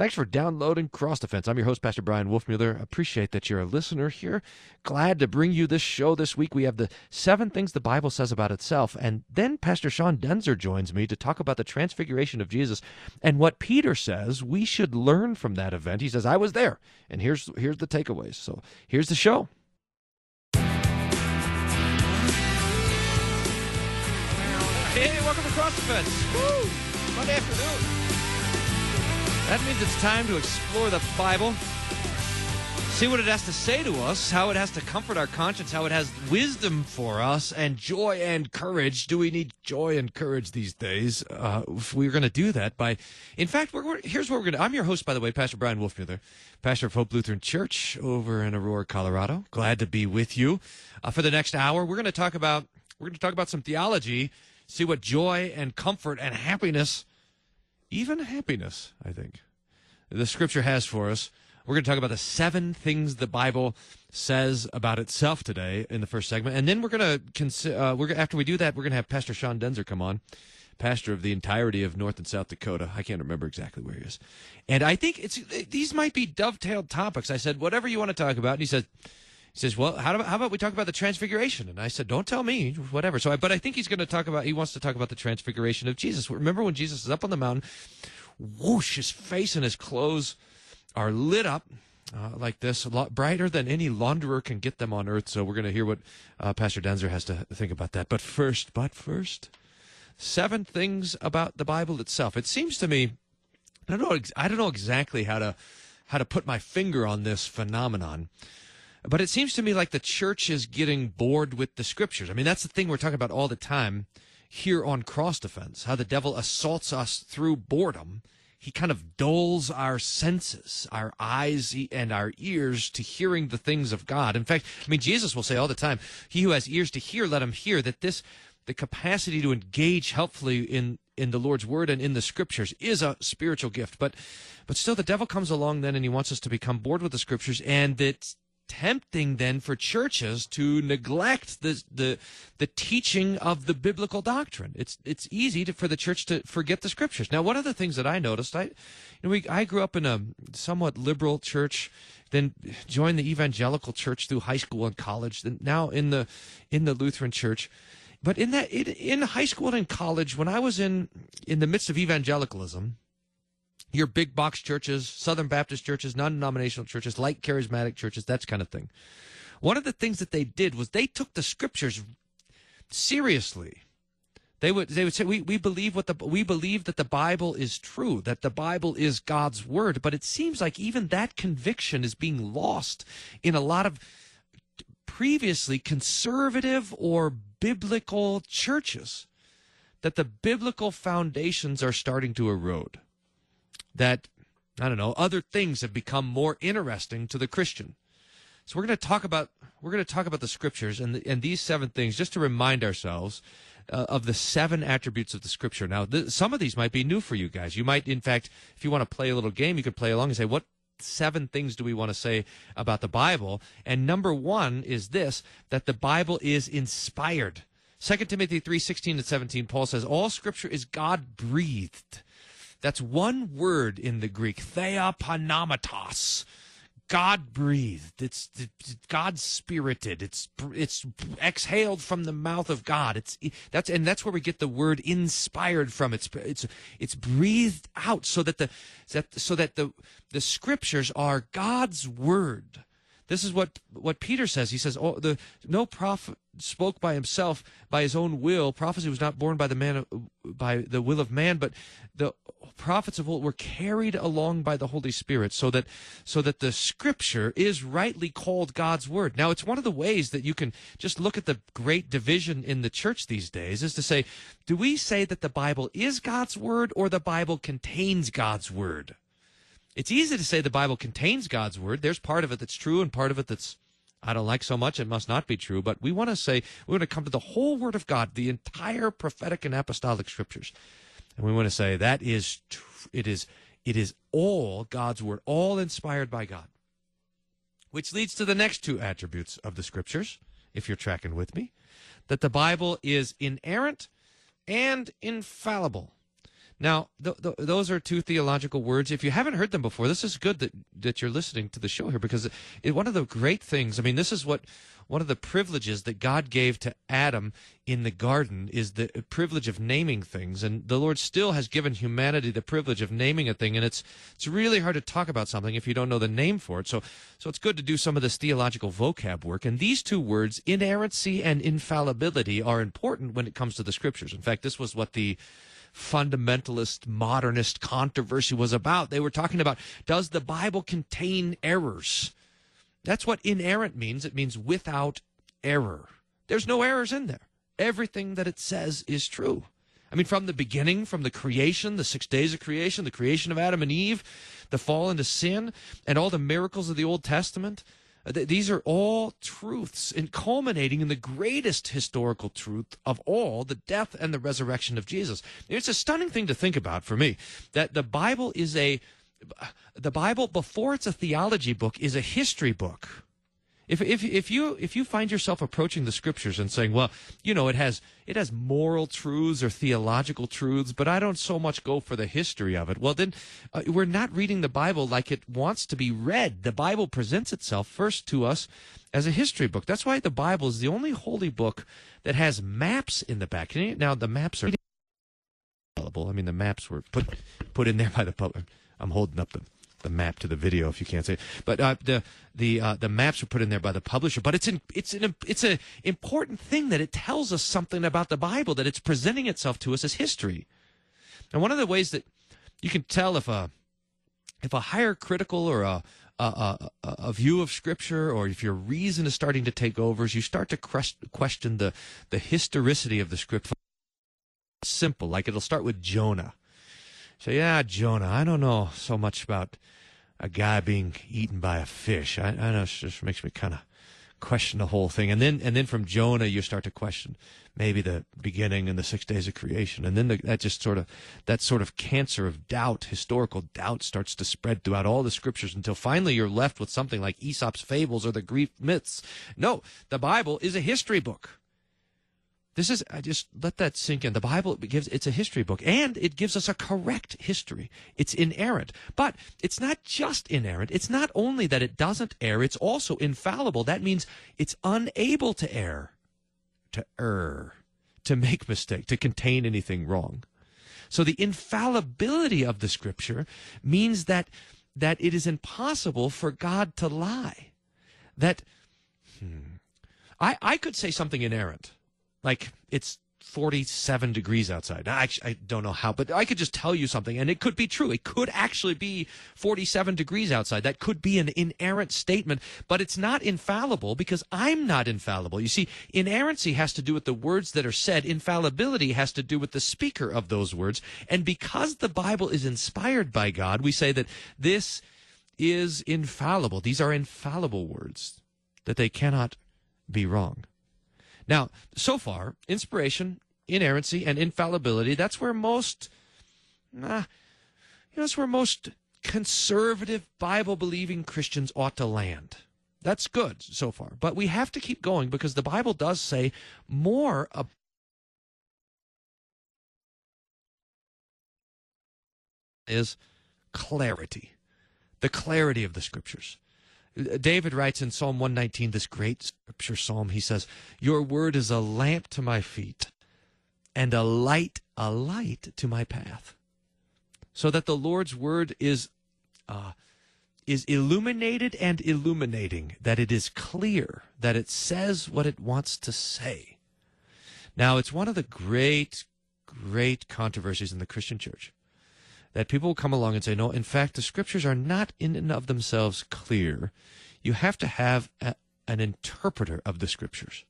Thanks for downloading Cross Defense. I'm your host, Pastor Bryan Wolfmueller. Appreciate that you're a listener here. Glad to bring you this show this week. We have the seven things the Bible says about itself. And then Pastor Sean Daenzer joins me to talk about the transfiguration of Jesus and what Peter says we should learn from that event. He says, I was there. And here's here's the takeaways. So here's the show. Hey, welcome to Cross Defense. Woo! Monday afternoon. That means it's time to explore the Bible, see what it has to say to us, how it has to comfort our conscience, how it has wisdom for us, and joy and courage. Do we need joy and courage these days? Uh, we're going to do that by, in fact, we're, we're, here's what we're going to. I'm your host, by the way, Pastor Bryan Wolfmueller, pastor of Hope Lutheran Church over in Aurora, Colorado. Glad to be with you uh, for the next hour. We're going to talk about we're going to talk about some theology, see what joy and comfort and happiness even happiness, I think, the scripture has for us. We're going to talk about the seven things the Bible says about itself today in the first segment, and then we're going to consider. Uh, we're after we do that, we're going to have Pastor Sean Daenzer come on, pastor of the entirety of North and South Dakota. I can't remember exactly where he is, and I think it's these might be dovetailed topics. I said whatever you want to talk about, and he said. He says, "Well, how, do, how about we talk about the transfiguration?" And I said, "Don't tell me, whatever." So, I, but I think he's going to talk about. He wants to talk about the transfiguration of Jesus. Remember when Jesus is up on the mountain? Whoosh! His face and his clothes are lit up uh, like this, a lot brighter than any launderer can get them on earth. So we're going to hear what uh, Pastor Daenzer has to think about that. But first, but first, seven things about the Bible itself. It seems to me, I don't know, I don't know exactly how to how to put my finger on this phenomenon. But it seems to me like the church is getting bored with the scriptures. I mean, that's the thing we're talking about all the time here on Cross Defense, how the devil assaults us through boredom. He kind of dulls our senses, our eyes and our ears to hearing the things of God. In fact, I mean, Jesus will say all the time, he who has ears to hear, let him hear that this, the capacity to engage helpfully in, in the Lord's word and in the scriptures is a spiritual gift. But, but still the devil comes along then and he wants us to become bored with the scriptures and that tempting then for churches to neglect the the the teaching of the biblical doctrine. It's it's easy to, for the church to forget the scriptures. Now, one of the things that I noticed, I you know, we I grew up in a somewhat liberal church, then joined the evangelical church through high school and college, then now in the in the Lutheran church. But in that in high school and college, when I was in in the midst of evangelicalism, your big box churches, Southern Baptist churches, non denominational churches, like charismatic churches, that kind of thing. One of the things that they did was they took the scriptures seriously. They would they would say we, we believe what the we believe that the Bible is true, that the Bible is God's word, but it seems like even that conviction is being lost in a lot of previously conservative or biblical churches. That the biblical foundations are starting to erode that, I don't know, other things have become more interesting to the Christian. So we're going to talk about we're going to talk about the scriptures and the, and these seven things just to remind ourselves uh, of the seven attributes of the scripture. Now, the, some of these might be new for you guys. You might, in fact, if you want to play a little game, you could play along and say, "What seven things do we want to say about the Bible?" And number one is this: that the Bible is inspired. 2 Timothy 3:16 and 17 Paul says all scripture is God breathed that's one word in the Greek, theopanomatos. God breathed. It's, God spirited. It's it's exhaled from the mouth of God. It's that's and that's where we get the word inspired from. It's it's it's breathed out so that the so that the the scriptures are God's word. This is what what Peter says. He says, "Oh, the no prophet spoke by himself by his own will. Prophecy was not born by the man by the will of man, but the prophets of old were carried along by the Holy Spirit, so that so that the Scripture is rightly called God's word. Now, it's one of the ways that you can just look at the great division in the church these days is to say, do we say that the Bible is God's word or the Bible contains God's word? It's easy to say the Bible contains God's word. There's part of it that's true and part of it that's I don't like so much, it must not be true. But we want to say, we want to come to the whole Word of God, the entire prophetic and apostolic scriptures. And we want to say that is, tr- it is, it is all God's Word, all inspired by God. Which leads to the next two attributes of the scriptures, if you're tracking with me, that the Bible is inerrant and infallible. Now, th- th- those are two theological words. If you haven't heard them before, this is good that, that you're listening to the show here because it, one of the great things, I mean, this is what one of the privileges that God gave to Adam in the garden is the privilege of naming things. And the Lord still has given humanity the privilege of naming a thing. And it's, it's really hard to talk about something if you don't know the name for it. So, so it's good to do some of this theological vocab work. And these two words, inerrancy and infallibility, are important when it comes to the scriptures. In fact, this was what the fundamentalist modernist controversy was about. They were talking about does the Bible contain errors? That's what inerrant means. It means without error. There's no errors in there. Everything that it says is true. I mean, from the beginning, from the creation, the six days of creation, the creation of Adam and Eve, the fall into sin, and all the miracles of the Old Testament, uh, these are all truths and culminating in the greatest historical truth of all the death and the resurrection of Jesus. It's a stunning thing to think about for me that the Bible is a the Bible before it's a theology book is a history book. If, if, if you if you find yourself approaching the scriptures and saying, well, you know, it has it has moral truths or theological truths, but I don't so much go for the history of it. Well, then uh, we're not reading the Bible like it wants to be read. The Bible presents itself first to us as a history book. That's why the Bible is the only holy book that has maps in the back. Now the maps are available. I mean, the maps were put put in there by the public. I'm holding up the the map to the video if you can't say it. but uh, the the uh, the maps are put in there by the publisher but it's an it's an it's a important thing that it tells us something about the bible that it's presenting itself to us as history. And one of the ways that you can tell if a if a higher critical or a a, a, a view of scripture or if your reason is starting to take over is you start to question the the historicity of the script simple like it'll start with jonah so yeah, Jonah, I don't know so much about a guy being eaten by a fish. I, I know it just makes me kind of question the whole thing. And then and then from Jonah you start to question maybe the beginning and the six days of creation. And then the, that just sort of that sort of cancer of doubt, historical doubt starts to spread throughout all the scriptures until finally you're left with something like Aesop's fables or the Greek myths. No, the Bible is a history book. This is, I just let that sink in. The Bible gives, it's a history book and it gives us a correct history. It's inerrant, but it's not just inerrant. It's not only that it doesn't err, it's also infallible. That means it's unable to err, to err, to make mistake, to contain anything wrong. So the infallibility of the scripture means that, that it is impossible for God to lie. That, hmm, I, I could say something inerrant like it's 47 degrees outside. I, actually, I don't know how, but I could just tell you something, and it could be true. It could actually be 47 degrees outside. That could be an inerrant statement, but it's not infallible because I'm not infallible. You see, inerrancy has to do with the words that are said, infallibility has to do with the speaker of those words. And because the Bible is inspired by God, we say that this is infallible. These are infallible words, that they cannot be wrong. Now, so far, inspiration, inerrancy, and infallibility, that's where most, uh, you know, that's where most conservative Bible believing Christians ought to land. That's good so far. But we have to keep going because the Bible does say more about is clarity. The clarity of the scriptures. David writes in Psalm 119, this great scripture psalm, he says, Your word is a lamp to my feet and a light, a light to my path. So that the Lord's word is, uh, is illuminated and illuminating, that it is clear, that it says what it wants to say. Now, it's one of the great, great controversies in the Christian church that people will come along and say, no, in fact, the scriptures are not in and of themselves clear. You have to have a, an interpreter of the scriptures.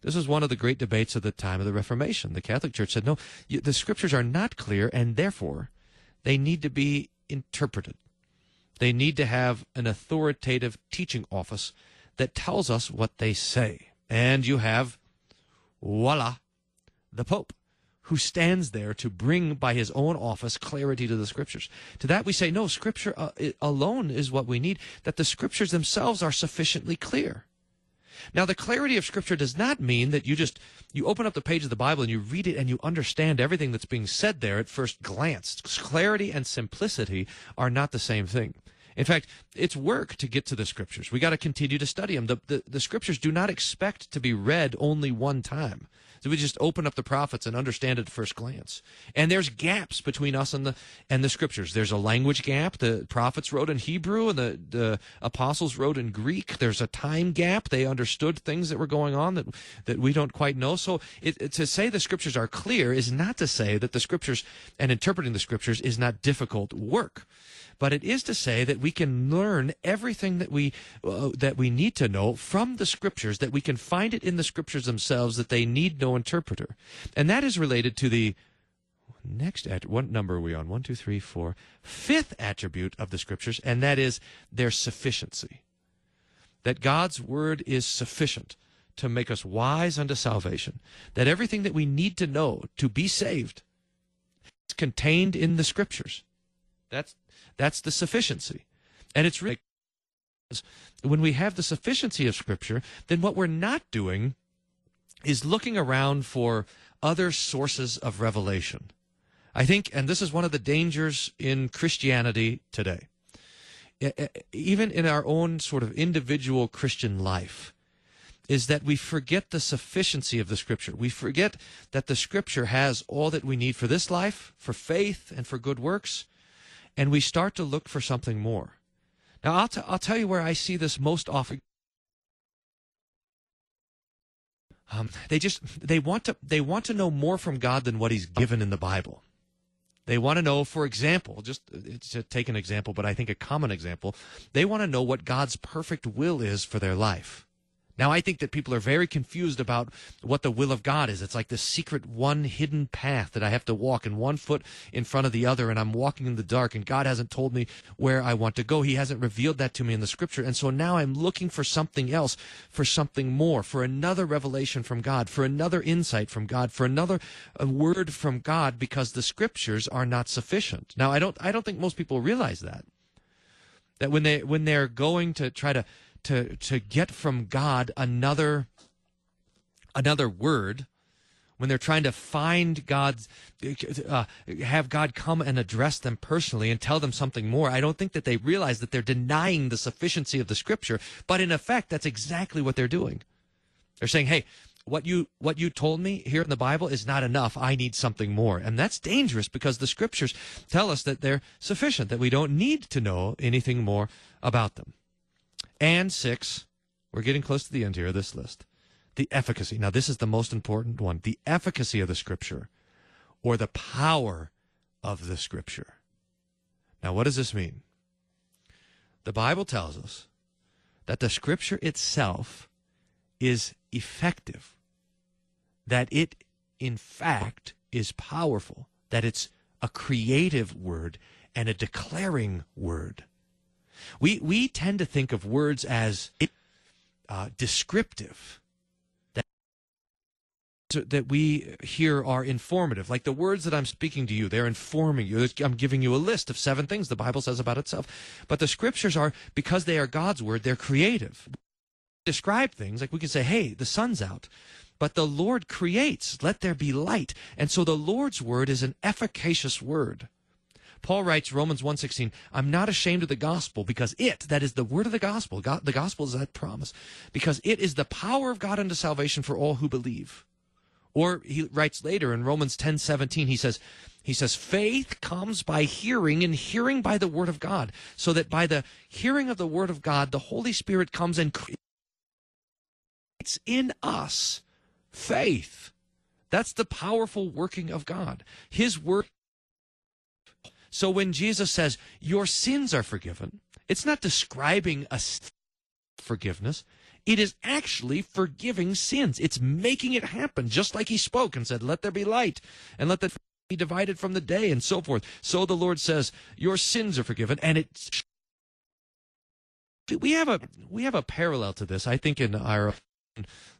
This was one of the great debates of the time of the Reformation. The Catholic Church said, no, you, the scriptures are not clear, and therefore they need to be interpreted. They need to have an authoritative teaching office that tells us what they say. And you have, voila, the Pope who stands there to bring by his own office clarity to the scriptures. To that we say, no, scripture uh, alone is what we need, that the scriptures themselves are sufficiently clear. Now, the clarity of Scripture does not mean that you just you open up the page of the Bible and you read it and you understand everything that's being said there at first glance. Clarity and simplicity are not the same thing. In fact, it's work to get to the Scriptures. We got to continue to study them. The, the, the Scriptures do not expect to be read only one time. So we just open up the prophets and understand it at first glance. And there's gaps between us and the and the scriptures. There's a language gap. The prophets wrote in Hebrew and the, the apostles wrote in Greek. There's a time gap. They understood things that were going on that that we don't quite know. So it, it, to say the scriptures are clear is not to say that the scriptures and interpreting the scriptures is not difficult work but it is to say that we can learn everything that we uh, that we need to know from the scriptures that we can find it in the scriptures themselves that they need no interpreter. And that is related to the next at what number are we on? One two three four. Fifth attribute of the scriptures and that is their sufficiency. That god's word is sufficient to make us wise unto salvation. That everything that we need to know to be saved is contained in the scriptures. That's that's the sufficiency. And it's really when we have the sufficiency of Scripture, then what we're not doing is looking around for other sources of revelation. I think, and this is one of the dangers in Christianity today, even in our own sort of individual Christian life, is that we forget the sufficiency of the Scripture. We forget that the Scripture has all that we need for this life, for faith, and for good works and we start to look for something more. Now, I'll, t- I'll tell you where I see this most often. Um, they just they want to they want to know more from God than what He's given in the Bible. They want to know, for example, just to take an example, but I think a common example, they want to know what God's perfect will is for their life. Now, I think that people are very confused about what the will of God is. It's like this secret one hidden path that I have to walk and one foot in front of the other, and I'm walking in the dark, and God hasn't told me where I want to go. He hasn't revealed that to me in the scripture. And so now I'm looking for something else, for something more, for another revelation from God, for another insight from God, for another uh, word from God, because the scriptures are not sufficient. Now, I don't, I don't think most people realize that. That when they, when they're going to try to, to to get from God another another word when they're trying to find God's, uh, have God come and address them personally and tell them something more. I don't think that they realize that they're denying the sufficiency of the Scripture, but in effect, that's exactly what they're doing. They're saying, "Hey, what you what you told me here in the Bible is not enough. I need something more," and that's dangerous because the Scriptures tell us that they're sufficient, that we don't need to know anything more about them. And six, we're getting close to the end here of this list. The efficacy. Now, this is the most important one the efficacy of the scripture or the power of the scripture. Now, what does this mean? The Bible tells us that the scripture itself is effective, that it, in fact, is powerful, that it's a creative word and a declaring word. We, we tend to think of words as uh, descriptive. That, that we hear are informative. Like the words that I'm speaking to you, they're informing you. I'm giving you a list of seven things the Bible says about itself. But the scriptures are, because they are God's word, they're creative. Describe things like we can say, hey, the sun's out but the Lord creates. Let there be light. And so the Lord's word is an efficacious word. Paul writes Romans 1:16, I'm not ashamed of the gospel because it, that is the word of the gospel, God, the gospel is that promise, because it is the power of God unto salvation for all who believe. Or he writes later in Romans 10:17, he says, he says, faith comes by hearing, and hearing by the word of God. So that by the hearing of the word of God, the Holy Spirit comes and creates in us faith. That's the powerful working of God. His word so when Jesus says, Your sins are forgiven, it's not describing a forgiveness. It is actually forgiving sins. It's making it happen, just like he spoke and said, Let there be light, and let the be divided from the day, and so forth. So the Lord says, Your sins are forgiven, and it's we have a we have a parallel to this, I think, in our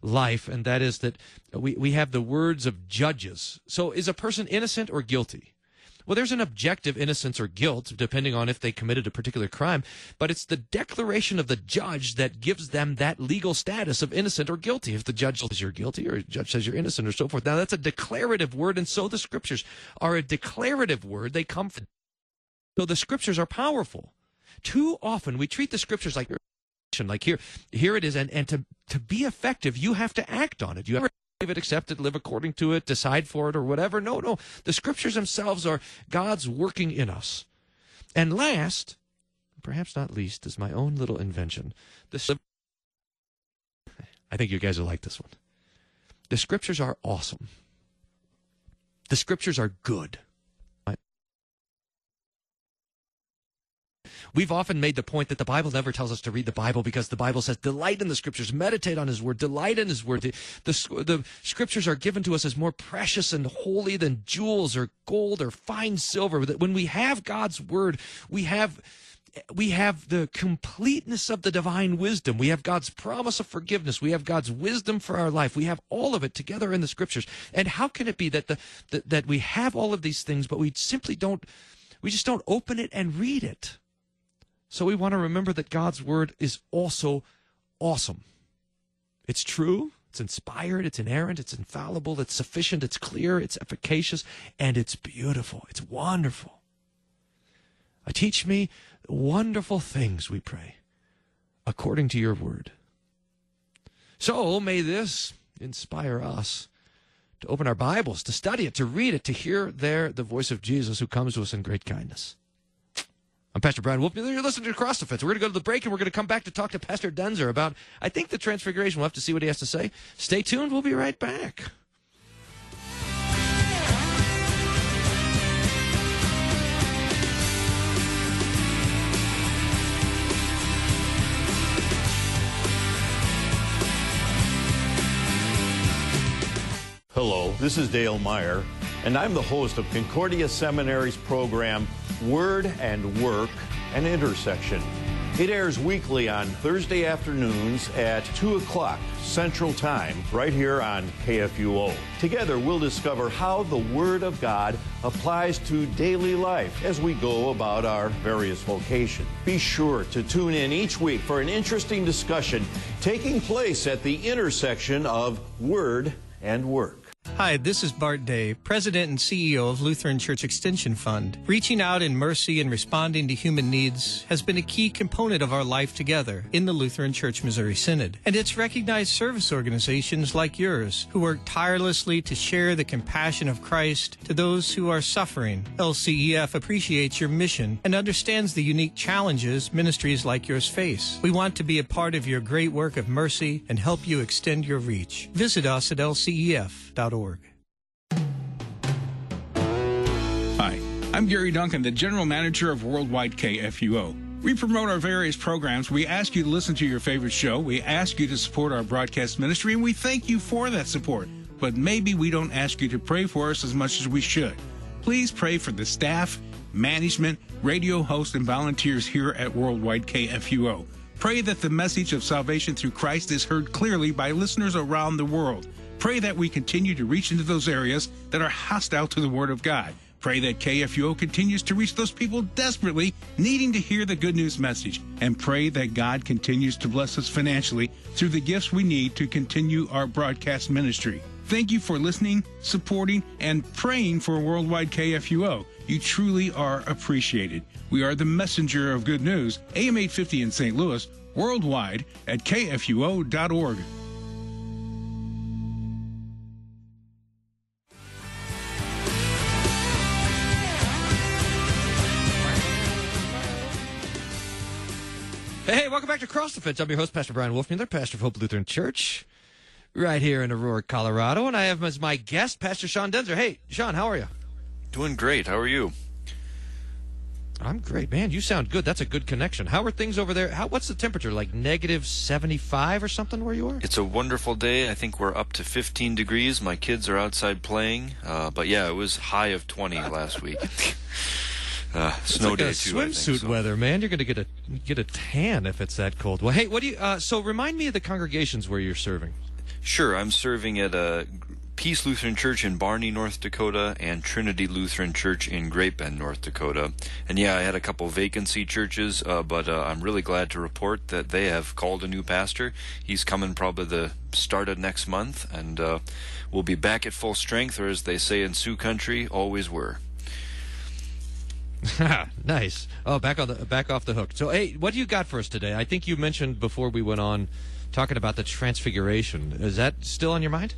life, and that is that we, we have the words of judges. So is a person innocent or guilty? Well, there's an objective innocence or guilt, depending on if they committed a particular crime, but it's the declaration of the judge that gives them that legal status of innocent or guilty. If the judge says you're guilty or a judge says you're innocent or so forth. Now, that's a declarative word, and so the scriptures are a declarative word. They come from. So the scriptures are powerful. Too often we treat the scriptures like like here here it is and and to to be effective you have to act on it you have believe it accept it live according to it decide for it or whatever. No no. The scriptures themselves are god's working in us. And last perhaps not least is my own little invention. The i think you guys will like this one. The scriptures are awesome. The scriptures are good We've often made the point that the Bible never tells us to read the Bible because the Bible says delight in the scriptures, meditate on his word, delight in his word. The, the, the, scriptures are given to us as more precious and holy than jewels or gold or fine silver. That when we have God's word, we have we have the completeness of the divine wisdom. We have God's promise of forgiveness. We have God's wisdom for our life. We have all of it together in the scriptures. And how can it be that the that, that we have all of these things, but we simply don't we just don't open it and read it? So we want to remember that God's word is also awesome. It's true, it's inspired, it's inerrant, it's infallible, it's sufficient, it's clear, it's efficacious, and it's beautiful. It's wonderful. Uh, teach me wonderful things, we pray, according to your word. So may this inspire us to open our Bibles, to study it, to read it, to hear there the voice of Jesus who comes to us in great kindness. I'm Pastor Bryan Wolf. You're listening to Cross Defense. We're going to go to the break and we're going to come back to talk to Pastor Daenzer about, I think, the Transfiguration. We'll have to see what he has to say. Stay tuned. We'll be right back. Hello, this is Dale Meyer, and I'm the host of Concordia Seminary's program Word and Work, an Intersection. It airs weekly on Thursday afternoons at 2 o'clock Central Time, right here on KFUO. Together, we'll discover how the Word of God applies to daily life as we go about our various vocations. Be sure to tune in each week for an interesting discussion taking place at the intersection of Word and Work. Hi, this is Bart Day, President and CEO of Lutheran Church Extension Fund. Reaching out in mercy and responding to human needs has been a key component of our life together in the Lutheran Church Missouri Synod. And it's recognized service organizations like yours who work tirelessly to share the compassion of Christ to those who are suffering. LCEF appreciates your mission and understands the unique challenges ministries like yours face. We want to be a part of your great work of mercy and help you extend your reach. Visit us at Hi, I'm Gary Duncan, the General Manager of Worldwide KFUO. We promote our various programs. We ask you to listen to your favorite show. We ask you to support our broadcast ministry, and we thank you for that support. But maybe we don't ask you to pray for us as much as we should. Please pray for the staff, management, radio hosts, and volunteers here at Worldwide KFUO. Pray that the message of salvation through Christ is heard clearly by listeners around the world. Pray that we continue to reach into those areas that are hostile to the Word of God. Pray that KFUO continues to reach those people desperately needing to hear the good news message. And pray that God continues to bless us financially through the gifts we need to continue our broadcast ministry. Thank you for listening, supporting, and praying for Worldwide KFUO. You truly are appreciated. We are the messenger of good news, AM 850 in St. Louis, worldwide at kfuo.org. Hey, welcome back to Cross Defense. I'm your host, Pastor Bryan Wolfmueller, pastor of Hope Lutheran Church, right here in Aurora, Colorado. And I have as my guest, Pastor Sean Daenzer. Hey, Sean, how are you? Doing great. How are you? I'm great, man. You sound good. That's a good connection. How are things over there? How, what's the temperature? Like negative 75 or something where you are? It's a wonderful day. I think we're up to 15 degrees. My kids are outside playing. Uh, but yeah, it was high of 20 last week. Uh, snow like day too. Swimsuit I think, so. weather, man. You're going to get a get a tan if it's that cold. Well, hey, what do you? Uh, so remind me of the congregations where you're serving. Sure, I'm serving at a Peace Lutheran Church in Barney, North Dakota, and Trinity Lutheran Church in Great Bend, North Dakota. And yeah, I had a couple vacancy churches, uh, but uh, I'm really glad to report that they have called a new pastor. He's coming probably the start of next month, and uh, we'll be back at full strength, or as they say in Sioux Country, always were. nice. Oh, back on the back off the hook. So, hey, what do you got for us today? I think you mentioned before we went on talking about the transfiguration. Is that still on your mind?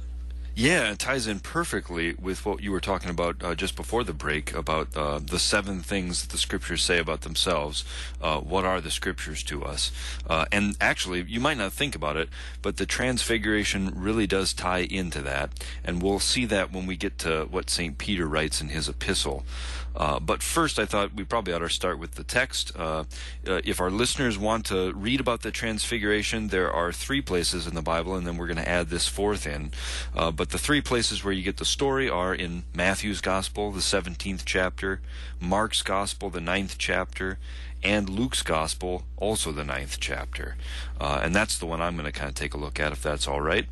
Yeah, it ties in perfectly with what you were talking about uh, just before the break about uh, the seven things that the scriptures say about themselves. Uh, what are the scriptures to us? Uh, and actually, you might not think about it, but the transfiguration really does tie into that. And we'll see that when we get to what St. Peter writes in his epistle. Uh, but first, I thought we probably ought to start with the text. Uh, uh, if our listeners want to read about the Transfiguration, there are three places in the Bible, and then we're going to add this fourth in. Uh, but the three places where you get the story are in Matthew's Gospel, the 17th chapter, Mark's Gospel, the 9th chapter, and Luke's Gospel, also the ninth chapter. Uh, and that's the one I'm going to kind of take a look at, if that's all right.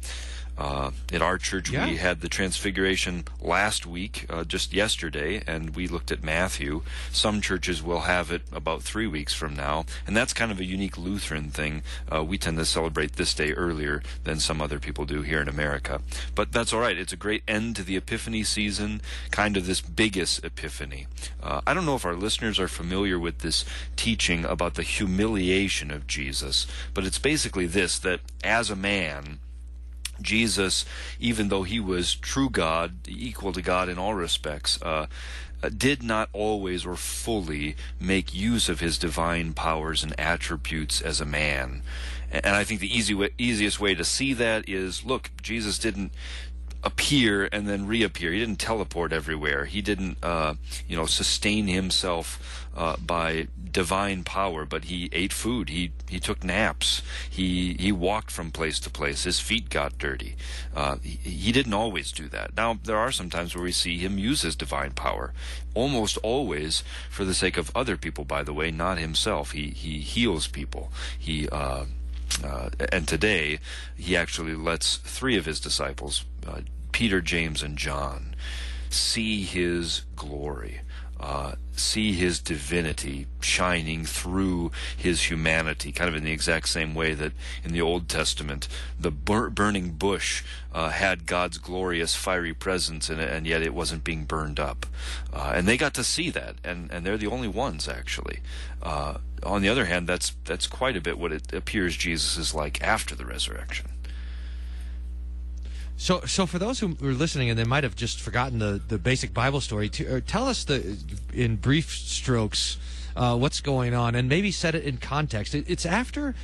Uh, at our church, yeah. we had the Transfiguration last week, uh, just yesterday, and we looked at Matthew. Some churches will have it about three weeks from now, and that's kind of a unique Lutheran thing. Uh, we tend to celebrate this day earlier than some other people do here in America. But that's all right. It's a great end to the Epiphany season, kind of this biggest Epiphany. Uh, I don't know if our listeners are familiar with this teaching about the humiliation of Jesus, but it's basically this that as a man, Jesus, even though he was true God, equal to God in all respects, uh, uh, did not always or fully make use of his divine powers and attributes as a man. And I think the easy way, easiest way to see that is look, Jesus didn't appear and then reappear. He didn't teleport everywhere. He didn't, uh, you know, sustain himself uh, by divine power. But he ate food. He he took naps. He he walked from place to place. His feet got dirty. Uh, he, he didn't always do that. Now there are some times where we see him use his divine power, almost always for the sake of other people. By the way, not himself. He he heals people. He uh, uh, and today, he actually lets three of his disciples, uh, Peter, James, and John, see his glory. Uh, see his divinity shining through his humanity, kind of in the exact same way that in the Old Testament the bur- burning bush uh, had God's glorious fiery presence in it, and yet it wasn't being burned up. Uh, and they got to see that, and, and they're the only ones actually. Uh, on the other hand, that's that's quite a bit what it appears Jesus is like after the resurrection. So, so for those who are listening and they might have just forgotten the, the basic Bible story, to, tell us the in brief strokes uh, what's going on, and maybe set it in context. It, it's after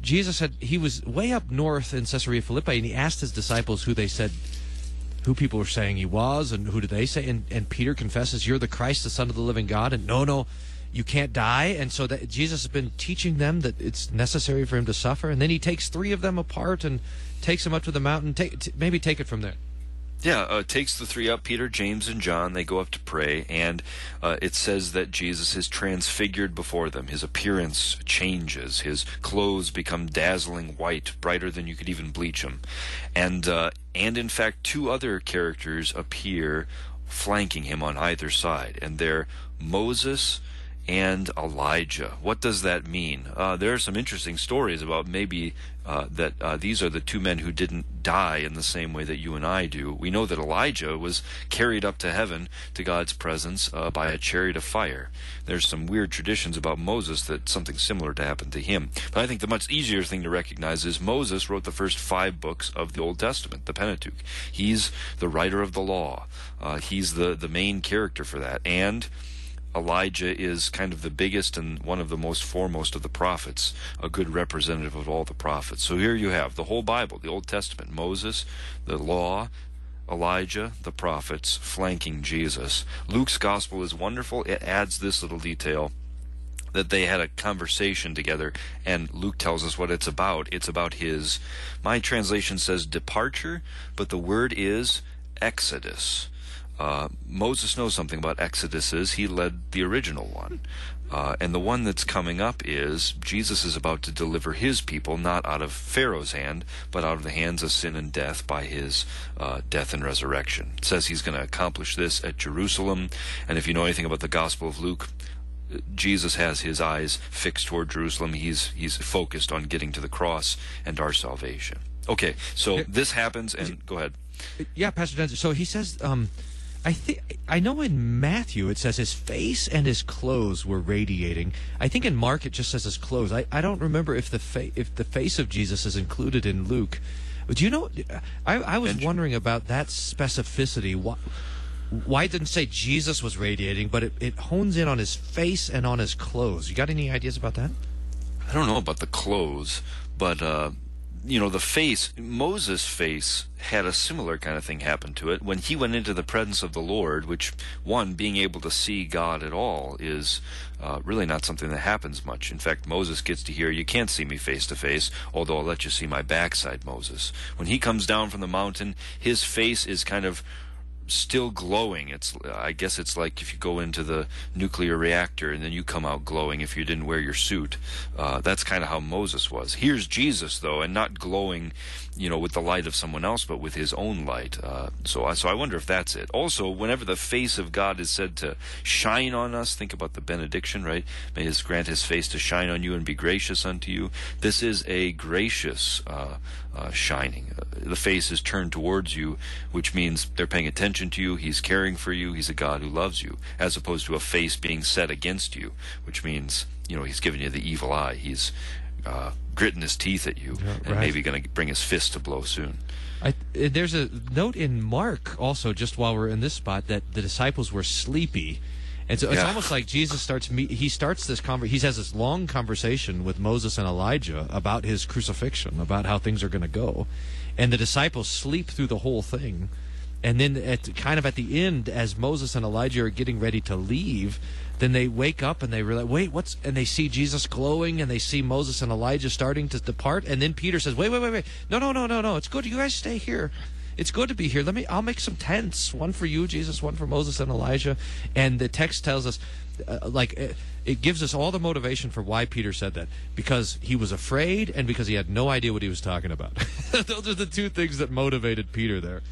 Jesus had he was way up north in Caesarea Philippi, and he asked his disciples who they said who people were saying he was, and who did they say? And, and Peter confesses, "You're the Christ, the Son of the Living God." And no, no, you can't die. And so that Jesus has been teaching them that it's necessary for him to suffer, and then he takes three of them apart and takes them up to the mountain. Take, t- maybe take it from there. Yeah, uh, takes the three up, Peter, James, and John. They go up to pray, and uh, it says that Jesus is transfigured before them. His appearance changes. His clothes become dazzling white, brighter than you could even bleach them. And, uh, and in fact, two other characters appear flanking him on either side, and they're Moses and Elijah. What does that mean? Uh, there are some interesting stories about maybe uh, that uh, these are the two men who didn't die in the same way that you and I do. We know that Elijah was carried up to heaven to God's presence uh, by a chariot of fire. There's some weird traditions about Moses that something similar to happen to him. But I think the much easier thing to recognize is Moses wrote the first five books of the Old Testament, the Pentateuch. He's the writer of the law. Uh, he's the the main character for that, and Elijah is kind of the biggest and one of the most foremost of the prophets, a good representative of all the prophets. So here you have the whole Bible, the Old Testament, Moses, the law, Elijah, the prophets, flanking Jesus. Luke's gospel is wonderful. It adds this little detail that they had a conversation together, and Luke tells us what it's about. It's about his, my translation says departure, but the word is exodus. Uh, Moses knows something about exoduses. He led the original one. Uh, and the one that's coming up is Jesus is about to deliver his people not out of Pharaoh's hand, but out of the hands of sin and death by his uh, death and resurrection. It says he's going to accomplish this at Jerusalem. And if you know anything about the Gospel of Luke, Jesus has his eyes fixed toward Jerusalem. He's he's focused on getting to the cross and our salvation. Okay, so this happens, and go ahead. Yeah, Pastor Daenzer. So he says, um, I think I know in Matthew it says his face and his clothes were radiating. I think in Mark it just says his clothes. I, I don't remember if the fa- if the face of Jesus is included in Luke. Do you know, I, I was wondering about that specificity. Why, why it didn't say Jesus was radiating, but it, it hones in on his face and on his clothes. You got any ideas about that? I don't know about the clothes, but uh, you know, the face, Moses' face had a similar kind of thing happen to it. When he went into the presence of the Lord, which, one, being able to see God at all is uh, really not something that happens much. In fact, Moses gets to hear, You can't see me face to face, although I'll let you see my backside, Moses. When he comes down from the mountain, his face is kind of still glowing. It's I guess it's like if you go into the nuclear reactor and then you come out glowing if you didn't wear your suit. Uh, that's kind of how Moses was. Here's Jesus though, and not glowing, you know, with the light of someone else, but with his own light. Uh, so I so I wonder if that's it. Also, whenever the face of God is said to shine on us, think about the benediction, right? May His grant His face to shine on you and be gracious unto you. This is a gracious uh, uh shining. Uh, the face is turned towards you, which means they're paying attention to you. He's caring for you. He's a God who loves you, as opposed to a face being set against you, which means you know he's giving you the evil eye. He's uh, gritting his teeth at you, yeah, and right. maybe going to bring his fist to blow soon. I, there's a note in Mark also, just while we're in this spot, that the disciples were sleepy. And so it's yeah. almost like Jesus starts me he starts this conver- he has this long conversation with Moses and Elijah about his crucifixion, about how things are going to go. And the disciples sleep through the whole thing and then at kind of at the end as moses and elijah are getting ready to leave then they wake up and they realize wait what's and they see jesus glowing and they see moses and elijah starting to depart. And then peter says wait wait wait wait. No no no no no. It's good. You guys stay here. It's good to be here. Let me i'll make some tents. One for you jesus. One for moses and elijah. And the text tells us uh, like it, it gives us all the motivation for why Peter said that. Because he was afraid and because he had no idea what he was talking about. Those are the two things that motivated Peter there.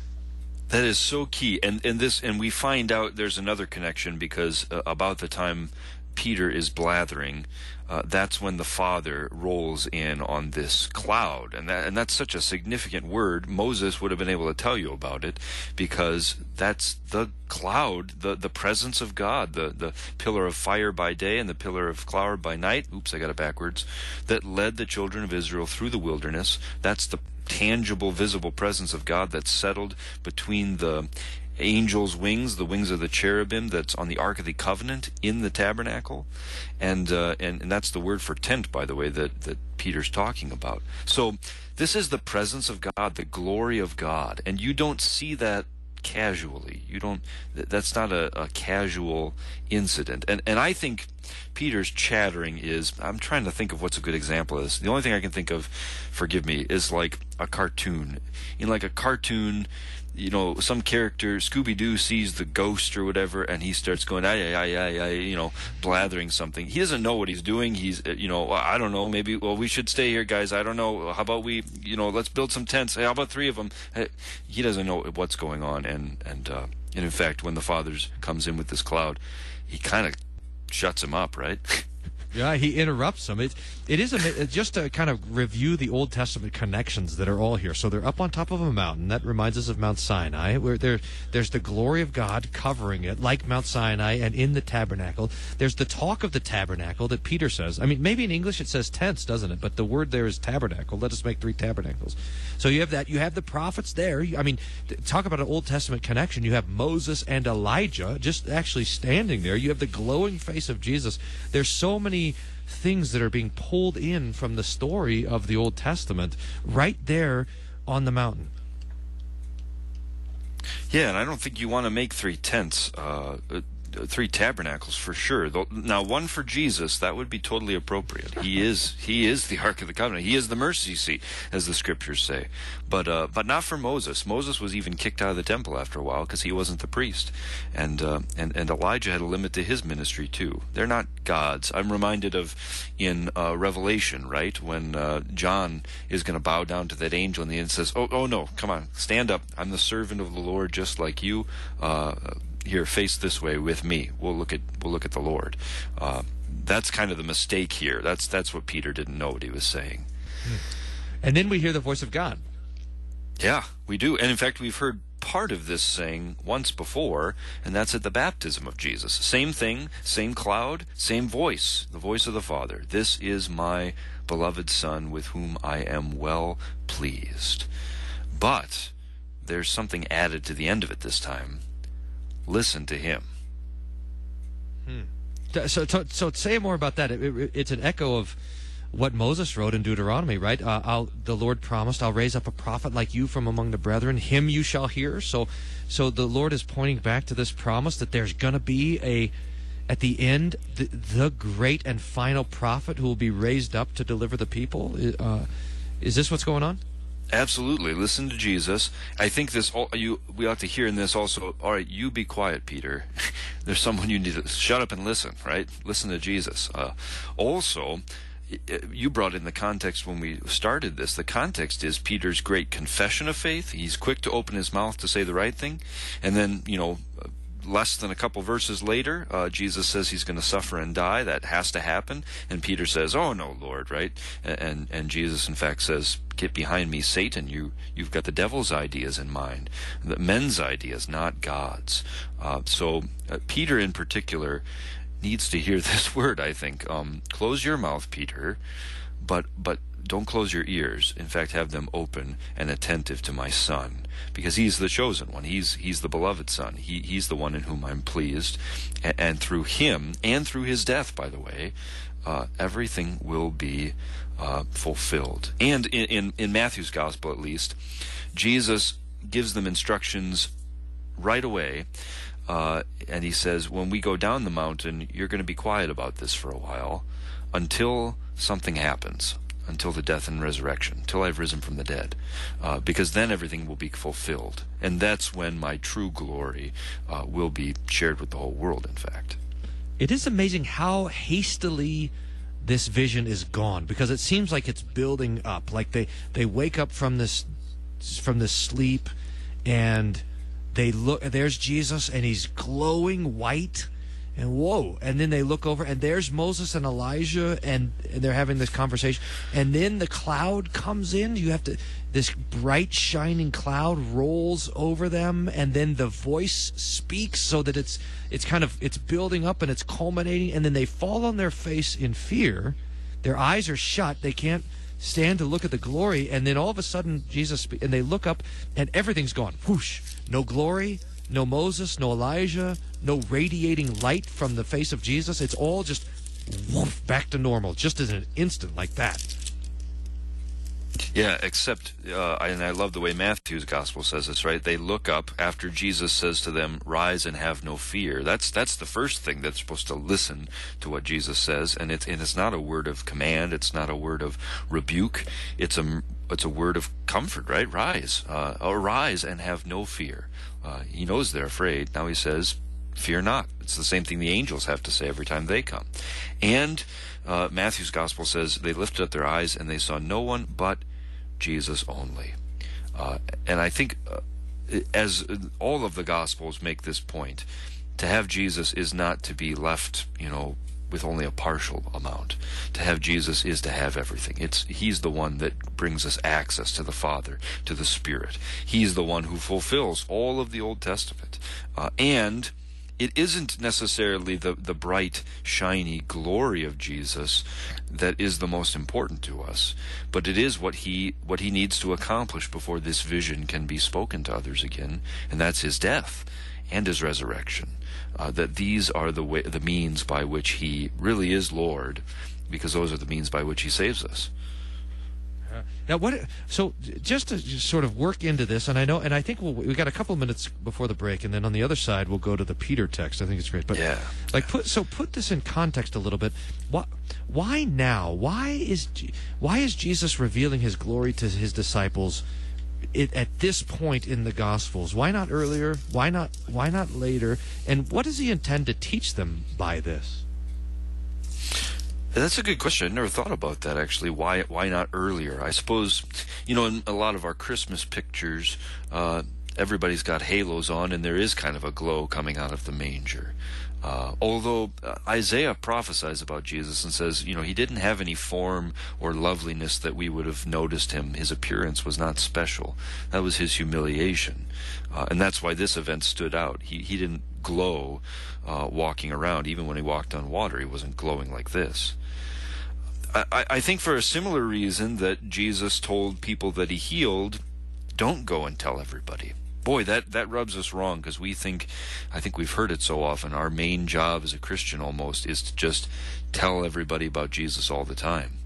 That is so key, and and this and we find out there's another connection because uh, about the time Peter is blathering, uh, that's when the Father rolls in on this cloud, and that and that's such a significant word. Moses would have been able to tell you about it because that's the cloud, the the presence of God, the the pillar of fire by day and the pillar of cloud by night. Oops, I got it backwards. That led the children of Israel through the wilderness. That's the tangible, visible presence of God that's settled between the angel's wings, the wings of the cherubim that's on the Ark of the Covenant in the tabernacle. And, uh, and, and that's the word for tent, by the way, that, that Peter's talking about. So this is the presence of God, the glory of God. And you don't see that casually. You don't. That's not a, a casual incident. And and I think Peter's chattering is. I'm trying to think of what's a good example of this. The only thing I can think of, forgive me, is like a cartoon. In like a cartoon, you know, some character, Scooby Doo sees the ghost or whatever, and he starts going, ay, ay, ay, ay, you know, blathering something. He doesn't know what he's doing. He's, uh, you know, I don't know, maybe, well, we should stay here, guys. I don't know. How about we, you know, let's build some tents. Hey, how about three of them? He doesn't know what's going on. And, and, uh, and in fact, when the Father comes in with this cloud, he kind of shuts him up, right? Yeah, he interrupts him. It, it is a, just to kind of review the Old Testament connections that are all here. So they're up on top of a mountain. That reminds us of Mount Sinai, where there, there's the glory of God covering it, like Mount Sinai, and in the tabernacle. There's the talk of the tabernacle that Peter says. I mean, maybe in English it says tents, doesn't it? But the word there is tabernacle. Let us make three tabernacles. So you have that. You have the prophets there. I mean, talk about an Old Testament connection. You have Moses and Elijah just actually standing there. You have the glowing face of Jesus. There's so many things that are being pulled in from the story of the Old Testament right there on the mountain. Yeah, and I don't think you want to make three tents. Uh, three tabernacles for sure. Now, one for Jesus that would be totally appropriate. He is he is the Ark of the Covenant. He is the mercy seat, as the scriptures say. But uh, but not for Moses. Moses was even kicked out of the temple after a while because he wasn't the priest, and uh, and and Elijah had a limit to his ministry too. They're not gods. I'm reminded of in uh, Revelation, right, when uh, John is going to bow down to that angel, and the end says, "Oh oh no, come on, stand up. I'm the servant of the Lord, just like you." Here face this way with me. We'll look at we'll look at the lord. Uh, that's kind of the mistake here. That's that's what peter didn't know what he was saying. And then we hear the voice of god. Yeah we do. And in fact we've heard part of this saying once before and that's at the baptism of jesus. Same thing same cloud same voice the voice of the father. This is my beloved son with whom i am well pleased. But there's something added to the end of it this time listen to him. Hmm. So, so, so, say more about that. It, it, it's an echo of what Moses wrote in Deuteronomy, right? Uh, the Lord promised, "I'll raise up a prophet like you from among the brethren; him you shall hear." So, so the Lord is pointing back to this promise that there's going to be a, at the end, the, the, great and final prophet who will be raised up to deliver the people. Uh, is this what's going on? Absolutely. Listen to Jesus. I think this all you we ought to hear in this also. All right, you be quiet, Peter. There's someone you need to shut up and listen. Right? Listen to Jesus. Uh, also, you brought in the context when we started this. The context is Peter's great confession of faith. He's quick to open his mouth to say the right thing, and then you know less than a couple verses later, uh, Jesus says he's going to suffer and die. That has to happen. And Peter says, "Oh no, Lord!" Right? And and Jesus, in fact, says, "Get behind me, Satan! You you've got the devil's ideas in mind, the men's ideas, not God's." Uh, so uh, Peter, in particular, needs to hear this word. I think. Um, close your mouth, Peter, but but don't close your ears. In fact, have them open and attentive to my son, because he's the chosen one. He's he's the beloved son. He he's the one in whom I'm pleased, and, and through him and through his death, by the way, uh, everything will be uh, fulfilled. And in, in in Matthew's gospel, at least, Jesus gives them instructions right away. Uh, and he says, when we go down the mountain, you're going to be quiet about this for a while until something happens until the death and resurrection, till I've risen from the dead, uh, because then everything will be fulfilled, and that's when my true glory uh, will be shared with the whole world. In fact, it is amazing how hastily this vision is gone because it seems like it's building up. Like they they wake up from this from this sleep, and they look. There's Jesus, and he's glowing white and whoa. And then they look over and there's moses and elijah and, and, they're having this conversation. And then the cloud comes in. You have to this bright shining cloud rolls over them and then the voice speaks so that it's it's kind of it's building up and it's culminating and then they fall on their face in fear. Their eyes are shut. They can't stand to look at the glory. And then all of a sudden jesus and they look up and everything's gone. Whoosh. No glory no Moses, no Elijah, no radiating light from the face of Jesus. It's all just woof, back to normal, just in an instant like that. Yeah, except, uh, and I love the way Matthew's gospel says this, right? They look up after Jesus says to them, "Rise and have no fear." That's that's the first thing that's supposed to listen to what Jesus says, and it's and it's not a word of command, it's not a word of rebuke, it's a it's a word of comfort, right? Rise, uh, arise and have no fear. Uh, he knows they're afraid. Now he says, Fear not. It's the same thing the angels have to say every time they come. And uh, Matthew's gospel says they lifted up their eyes and they saw no one but Jesus only. Uh, and I think uh, as all of the gospels make this point, to have Jesus is not to be left, you know, with only a partial amount. To have Jesus is to have everything. It's he's the one that brings us access to the Father, to the Spirit. He's the one who fulfills all of the Old Testament. Uh, and it isn't necessarily the, the bright, shiny glory of Jesus that is the most important to us, but it is what he what he needs to accomplish before this vision can be spoken to others again, and that's his death and his resurrection uh, that these are the way, the means by which he really is Lord, because those are the means by which he saves us. Now, what? So, just to just sort of work into this, and I know, and I think we'll, we got a couple minutes before the break, and then on the other side, we'll go to the Peter text. I think it's great, but Yeah. like put so put this in context a little bit. Why, why now? Why is why is Jesus revealing His glory to His disciples it, at this point in the Gospels? Why not earlier? Why not? Why not later? And what does He intend to teach them by this? That's a good question. I never thought about that actually. Why why not earlier? I suppose you know in a lot of our Christmas pictures, uh, everybody's got halos on, and there is kind of a glow coming out of the manger. Uh, although uh, Isaiah prophesies about Jesus and says, you know, he didn't have any form or loveliness that we would have noticed him. His appearance was not special. That was his humiliation, uh, and that's why this event stood out. He he didn't glow uh, walking around. Even when he walked on water, he wasn't glowing like this. I, I think for a similar reason that Jesus told people that he healed, don't go and tell everybody. Boy, that, that rubs us wrong because we think, I think we've heard it so often. Our main job as a Christian almost is to just tell everybody about Jesus all the time.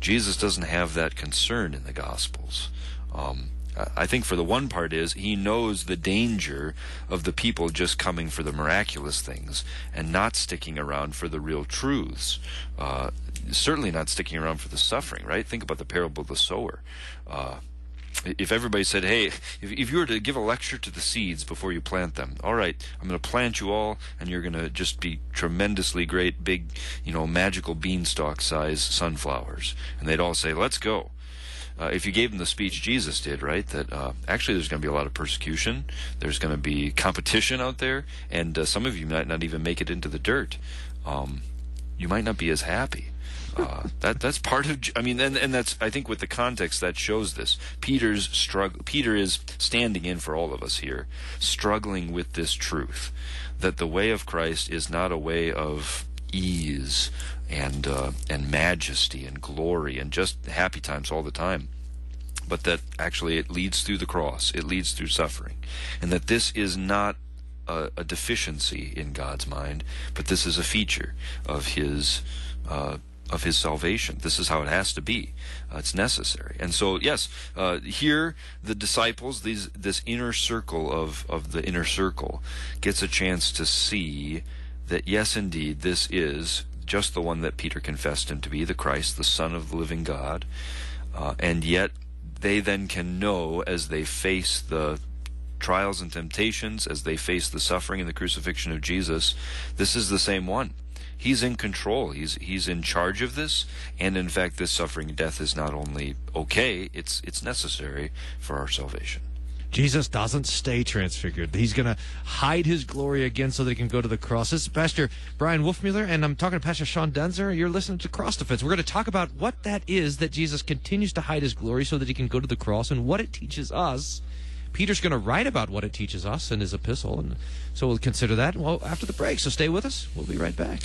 Jesus doesn't have that concern in the Gospels. Um, I- think for the one part is he knows the danger of the people just coming for the miraculous things and not sticking around for the real truths. Uh, certainly not sticking around for the suffering, right? Think about the parable of the sower. Uh, if everybody said, "Hey, if, if you were to give a lecture to the seeds before you plant them, all right, I'm going to plant you all, and you're going to just be tremendously great, big, you know, magical beanstalk size sunflowers," and they'd all say, "Let's go." Uh, if you gave them the speech Jesus did, right, that uh, actually there's going to be a lot of persecution, there's going to be competition out there, and uh, some of you might not even make it into the dirt. Um, you might not be as happy. Uh, that that's part of. I mean, and and that's I think with the context that shows this. Peter's struggle. Peter is standing in for all of us here, struggling with this truth that the way of Christ is not a way of ease and uh, and majesty and glory and just happy times all the time but that actually it leads through the cross, it leads through suffering, and that this is not a, a deficiency in God's mind, but this is a feature of His. Uh, of his salvation. This is how it has to be. Uh, it's necessary. And so, yes, uh, here the disciples, these this inner circle of of the inner circle, gets a chance to see that yes, indeed, this is just the one that Peter confessed him to be, the Christ, the Son of the living God, uh, and yet they then can know as they face the trials and temptations, as they face the suffering and the crucifixion of Jesus, this is the same one. He's in control. He's he's in charge of this, and in fact, this suffering and death is not only okay; it's it's necessary for our salvation. Jesus doesn't stay transfigured. He's going to hide his glory again so that he can go to the cross. This is Pastor Bryan Wolfmueller, and I'm talking to Pastor Sean Daenzer. You're listening to Cross Defense. We're going to talk about what that is that Jesus continues to hide his glory so that he can go to the cross and what it teaches us. Peter's going to write about what it teaches us in his epistle, and so we'll consider that well after the break. So stay with us. We'll be right back.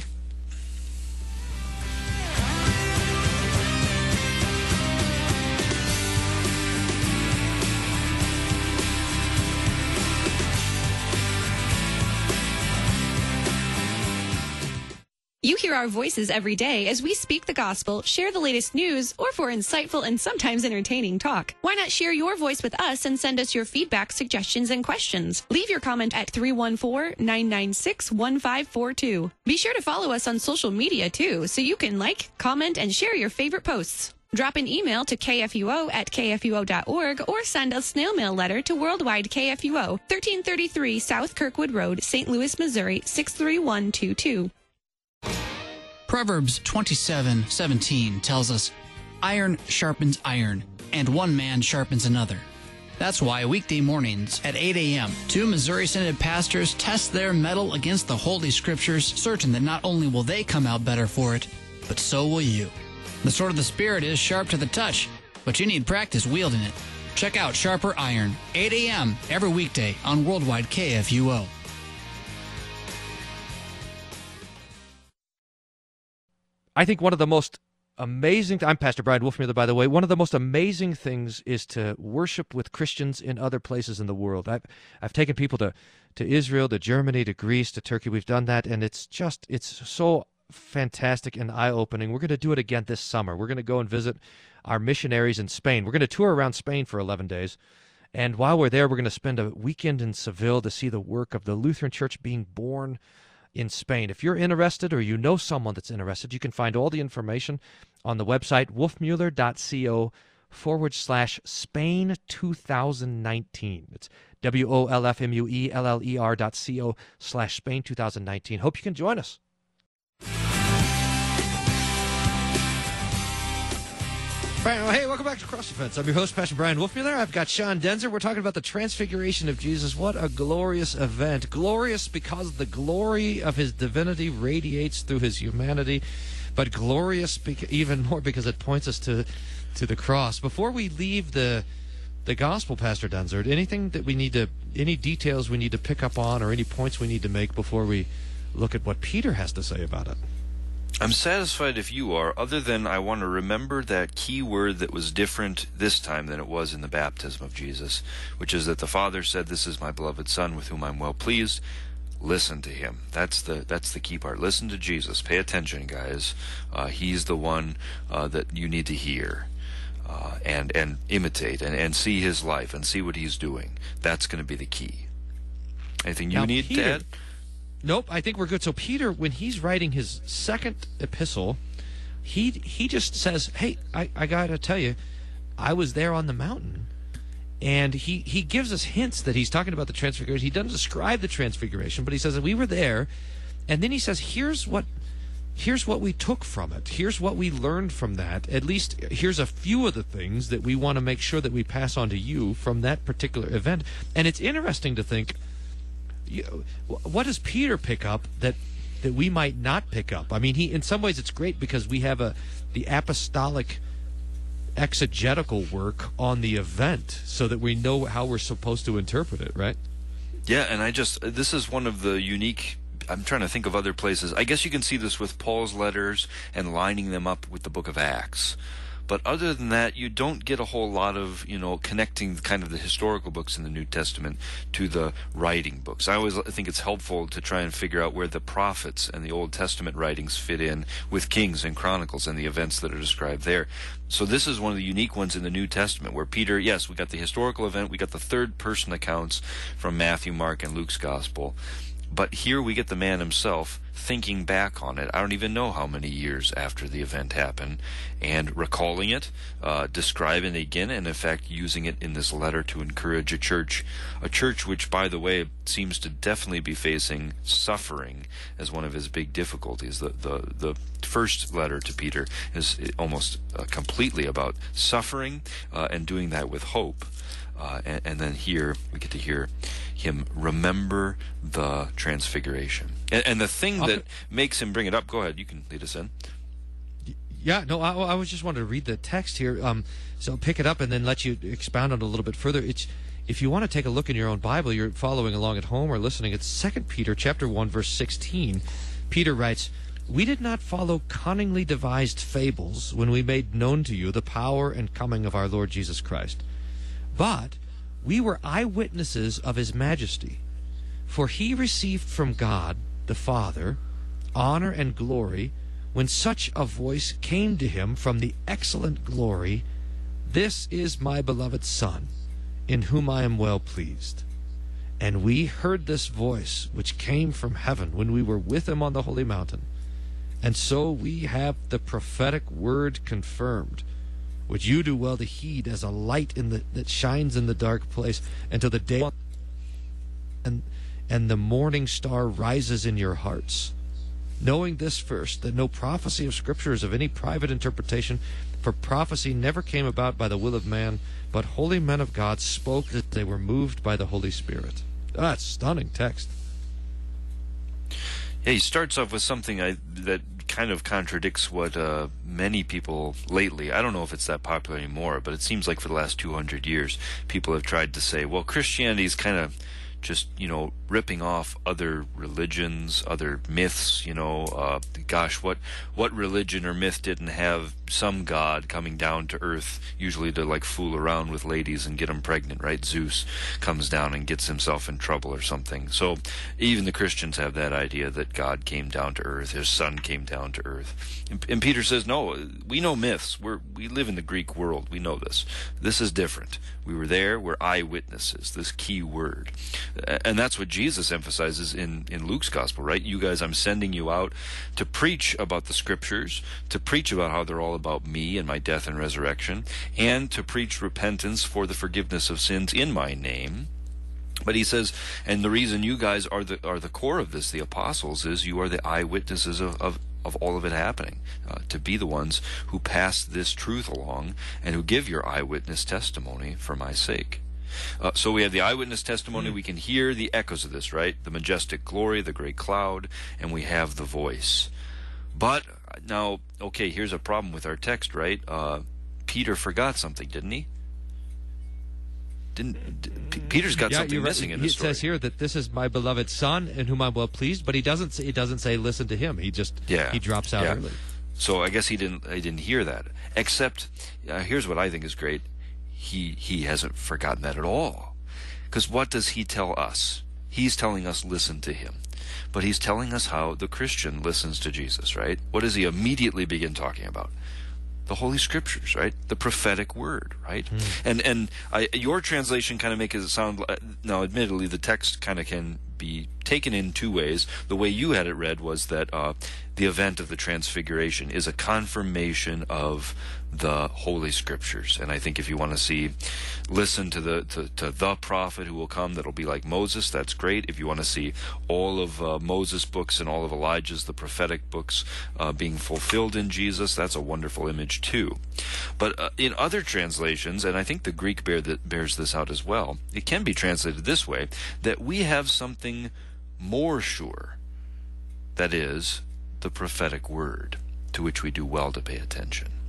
You hear our voices every day as we speak the gospel, share the latest news, or for insightful and sometimes entertaining talk. Why not share your voice with us and send us your feedback, suggestions, and questions? Leave your comment at 314-996-1542. Be sure to follow us on social media too, so you can like, comment, and share your favorite posts. Drop an email to kfuo at kfuo.org or send a snail mail letter to Worldwide KFUO, 1333 South Kirkwood Road, St. Louis, Missouri, 63122. Proverbs 27:17 tells us, "Iron sharpens iron, and one man sharpens another." That's why weekday mornings at 8 a.m., two Missouri Synod pastors test their mettle against the Holy Scriptures, certain that not only will they come out better for it, but so will you. The sword of the Spirit is sharp to the touch, but you need practice wielding it. Check out Sharper Iron, 8 a.m. every weekday on Worldwide KFUO. I think one of the most amazing I'm Pastor Bryan Wolfmueller, by the way. One of the most amazing things is to worship with Christians in other places in the world. I've I've taken people to to Israel, to Germany, to Greece, to Turkey. We've done that, and it's just it's so fantastic and eye opening. We're going to do it again this summer. We're going to go and visit our missionaries in Spain. We're going to tour around Spain for 11 days. And while we're there, we're going to spend a weekend in Seville to see the work of the Lutheran Church being born in Spain. If you're interested or you know someone that's interested, you can find all the information on the website wolfmueller.co forward slash Spain 2019. It's W O L F M U E L L E R dot C O slash Spain 2019. Hope you can join us. Well, hey, welcome back to Cross Defense. I'm your host, Pastor Bryan Wolfmueller. I've got Sean Daenzer. We're talking about the transfiguration of Jesus. What a glorious event. Glorious because the glory of his divinity radiates through his humanity, but glorious beca- even more because it points us to, to the cross. Before we leave the the gospel, Pastor Daenzer, anything that we need to, any details we need to pick up on or any points we need to make before we look at what Peter has to say about it? I'm satisfied if you are, other than I want to remember that key word that was different this time than it was in the baptism of Jesus, which is that the Father said, This is my beloved Son with whom I'm well pleased. Listen to him. That's the that's the key part. Listen to Jesus. Pay attention, guys. Uh, he's the one uh, that you need to hear. Uh, and and imitate and, and see his life and see what he's doing. That's going to be the key. Anything you Now, need Peter- to add? Nope, I think we're good. So Peter, when he's writing his second epistle, he he just says, "Hey, I, I got to tell you, I was there on the mountain." And he, he gives us hints that he's talking about the transfiguration. He doesn't describe the transfiguration, but he says that we were there. And then he says, here's what here's what we took from it. Here's what we learned from that. At least here's a few of the things that we want to make sure that we pass on to you from that particular event. And it's interesting to think you, what does Peter pick up that that we might not pick up? I mean, he in some ways it's great because we have a the apostolic exegetical work on the event so that we know how we're supposed to interpret it, right? Yeah, and I just this is one of the unique. I'm trying to think of other places. I guess you can see this with Paul's letters and lining them up with the Book of Acts. But other than that, you don't get a whole lot of you know connecting kind of the historical books in the New Testament to the writing books. I always think it's helpful to try and figure out where the prophets and the Old Testament writings fit in with Kings and Chronicles and the events that are described there. So this is one of the unique ones in the New Testament where Peter, yes, we got the historical event, we got the third person accounts from Matthew, Mark, and Luke's gospel. But here we get the man himself thinking back on it. I don't even know how many years after the event happened, and recalling it, uh, describing it again, and in fact using it in this letter to encourage a church, a church which, by the way, seems to definitely be facing suffering as one of his big difficulties. The the the first letter to Peter is almost uh, completely about suffering uh, and doing that with hope. Uh, and, and, then here we get to hear him remember the transfiguration. And, and the thing that makes him bring it up, go ahead, you can lead us in. Yeah, no, I, I was just wanted to read the text here. Um, so pick it up and then let you expound on it a little bit further. It's if you want to take a look in your own Bible, you're following along at home or listening. It's Second Peter chapter one verse sixteen. Peter writes, "We did not follow cunningly devised fables when we made known to you the power and coming of our Lord Jesus Christ, but we were eyewitnesses of His majesty. For He received from God the Father honor and glory." when such a voice came to him from the excellent glory, This is my beloved Son, in whom I am well pleased. And we heard this voice which came from heaven when we were with him on the holy mountain. And so we have the prophetic word confirmed, which you do well to heed as a light in the, that shines in the dark place until the day and, and the morning star rises in your hearts knowing this first, that no prophecy of Scripture is of any private interpretation, for prophecy never came about by the will of man, but holy men of God spoke that they were moved by the Holy Spirit. That's stunning text. Yeah, he starts off with something I, that kind of contradicts what uh, many people lately. I don't know if it's that popular anymore, but it seems like for the last 200 years, people have tried to say, well, Christianity is kind of just you know ripping off other religions, other myths. You know, uh, gosh, what what religion or myth didn't have some god coming down to earth, usually to like fool around with ladies and get them pregnant, right? Zeus comes down and gets himself in trouble or something. So even the Christians have that idea that God came down to earth, his son came down to earth. And, and Peter says, no, we know myths. We're, we live in the Greek world. We know this. This is different. We were there. We're eyewitnesses, this key word. And that's what Jesus emphasizes in, in Luke's gospel, right? You guys, I'm sending you out to preach about the scriptures, to preach about how they're all about me and my death and resurrection, and to preach repentance for the forgiveness of sins in my name. But he says, and the reason you guys are the are the core of this, the apostles, is you are the eyewitnesses of, of, of all of it happening, uh, to be the ones who pass this truth along and who give your eyewitness testimony for my sake. Uh, so we have the eyewitness testimony. Mm. We can hear the echoes of this, right? The majestic glory, the great cloud, and we have the voice. But now, okay, here's a problem with our text, right? Uh, Peter forgot something, didn't he? Didn't P- Peter's got yeah, something missing right. in the It story? says here that this is my beloved son, in whom I'm well pleased. But he doesn't. Say, he doesn't say listen to him. He just yeah, he drops out yeah. early. So I guess he didn't he didn't hear that. Except, uh, here's what I think is great. He he hasn't forgotten that at all. Because what does he tell us? He's telling us listen to him. But he's telling us how the Christian listens to Jesus, right? What does he immediately begin talking about? the Holy Scriptures, right? The prophetic word, right? Hmm. And and I, your translation kind of makes it sound. Now, admittedly, the text kind of can be taken in two ways. The way you had it read was that uh, the event of the Transfiguration is a confirmation of the Holy Scriptures. And I think if you want to see, listen to the to, to the prophet who will come, that'll be like Moses. That's great. If you want to see all of uh, Moses' books and all of Elijah's, the prophetic books, uh, being fulfilled in Jesus, that's a wonderful image too. But uh, in other translations, and I think the Greek bear that bears this out as well, it can be translated this way: that we have something more sure. That is the prophetic word, to which we do well to pay attention.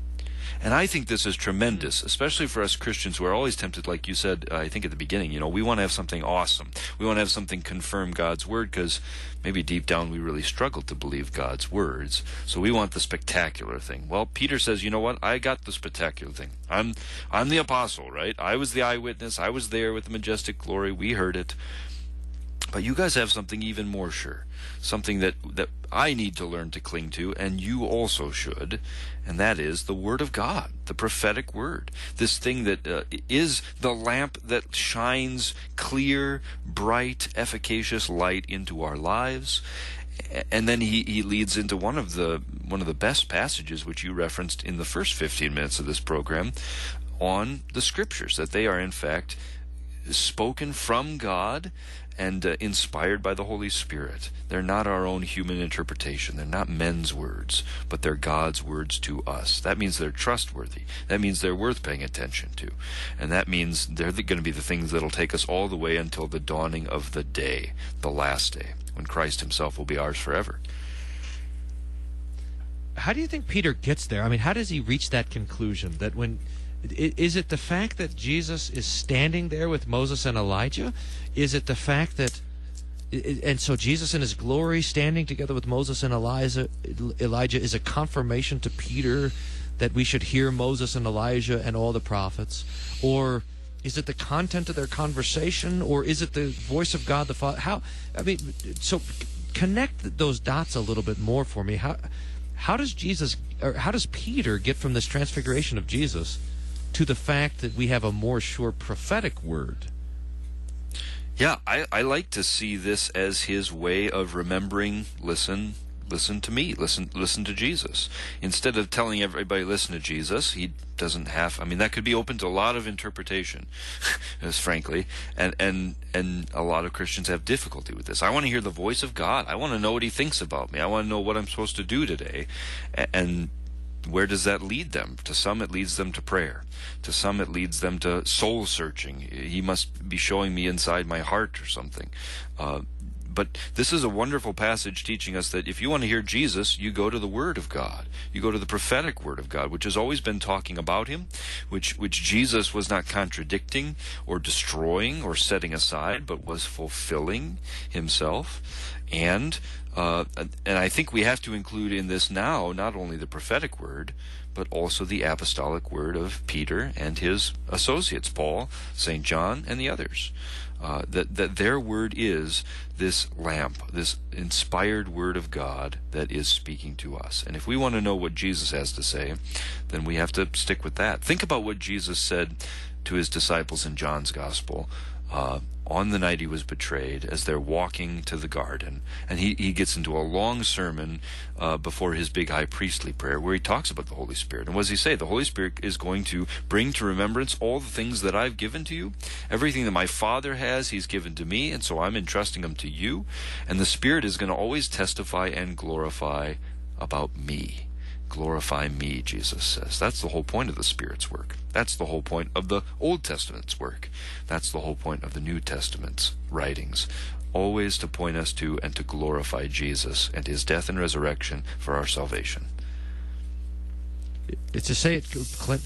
And I think this is tremendous, especially for us Christians who are always tempted, like you said, uh, I think at the beginning, you know, we want to have something awesome. We want to have something confirm God's word because maybe deep down we really struggle to believe God's words. So we want the spectacular thing. Well, Peter says, you know what? I got the spectacular thing. I'm, I'm the apostle, right? I was the eyewitness. I was there with the majestic glory. We heard it. But you guys have something even more sure, something that that I need to learn to cling to, and you also should, and that is the Word of God, the prophetic Word. This thing that uh, is the lamp that shines clear, bright, efficacious light into our lives. And then he, he leads into one of the one of the best passages which you referenced in the first 15 minutes of this program on the scriptures that they are in fact spoken from God and uh, inspired by the Holy Spirit. They're not our own human interpretation. They're not men's words, but they're God's words to us. That means they're trustworthy. That means they're worth paying attention to. And that means they're going to be the things that'll take us all the way until the dawning of the day, the last day, when Christ himself will be ours forever. How do you think Peter gets there? I mean, how does he reach that conclusion that when is it the fact that Jesus is standing there with Moses and Elijah? Is it the fact that and so Jesus in his glory standing together with Moses and Elijah Elijah is a confirmation to Peter that we should hear Moses and Elijah and all the prophets? Or is it the content of their conversation? Or is it the voice of God the Father? How I mean so connect those dots a little bit more for me. How how does Jesus or how does Peter get from this transfiguration of Jesus to the fact that we have a more sure prophetic word Yeah, I, I like to see this as his way of remembering, listen, listen to me, listen listen to Jesus. Instead of telling everybody listen to Jesus, he doesn't have I mean that could be open to a lot of interpretation, as frankly, and, and and a lot of Christians have difficulty with this. I want to hear the voice of God. I want to know what he thinks about me. I want to know what I'm supposed to do today. And where does that lead them? To some, it leads them to prayer. To some, it leads them to soul searching. He must be showing me inside my heart or something. Uh, but this is a wonderful passage teaching us that if you want to hear Jesus, you go to the Word of God. You go to the prophetic Word of God, which has always been talking about Him, which which Jesus was not contradicting or destroying or setting aside, but was fulfilling Himself, and uh, and I think we have to include in this now not only the prophetic word, but also the apostolic word of Peter and his associates, Paul, St. John, and the others. Uh, that, that their word is this lamp, this inspired word of God that is speaking to us. And if we want to know what Jesus has to say, then we have to stick with that. Think about what Jesus said to his disciples in John's Gospel. Uh, on the night he was betrayed as they're walking to the garden. And he, he gets into a long sermon uh, before his big high priestly prayer where he talks about the Holy Spirit. And what does he say? The Holy Spirit is going to bring to remembrance all the things that I've given to you. Everything that my Father has, he's given to me. And so I'm entrusting them to you. And the Spirit is going to always testify and glorify about me glorify me, Jesus says. That's the whole point of the Spirit's work. That's the whole point of the Old Testament's work. That's the whole point of the New Testament's writings. Always to point us to and to glorify Jesus and his death and resurrection for our salvation. It's to say it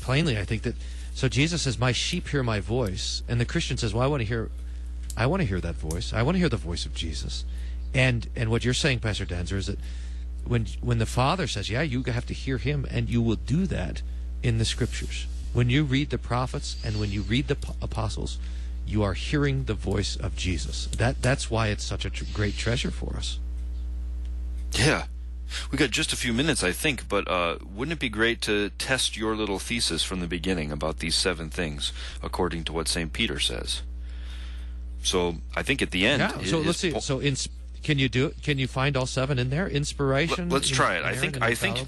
plainly, I think that so Jesus says, "My sheep hear my voice," and the Christian says, "Well, I want to hear, I want to hear that voice. I want to hear the voice of Jesus." And and what you're saying, Pastor Daenzer, is that when when the Father says, "Yeah, you have to hear Him," and you will do that in the Scriptures. When you read the prophets and when you read the apostles, you are hearing the voice of Jesus. That that's why it's such a tr- great treasure for us. Yeah. We got just a few minutes, I think, but uh, wouldn't it be great to test your little thesis from the beginning about these seven things, according to what St. Peter says? So I think at the end. Yeah. So let's see. Po- so in can you do it? Can you find all seven in there? Inspiration. Let, us try it. I think. I think.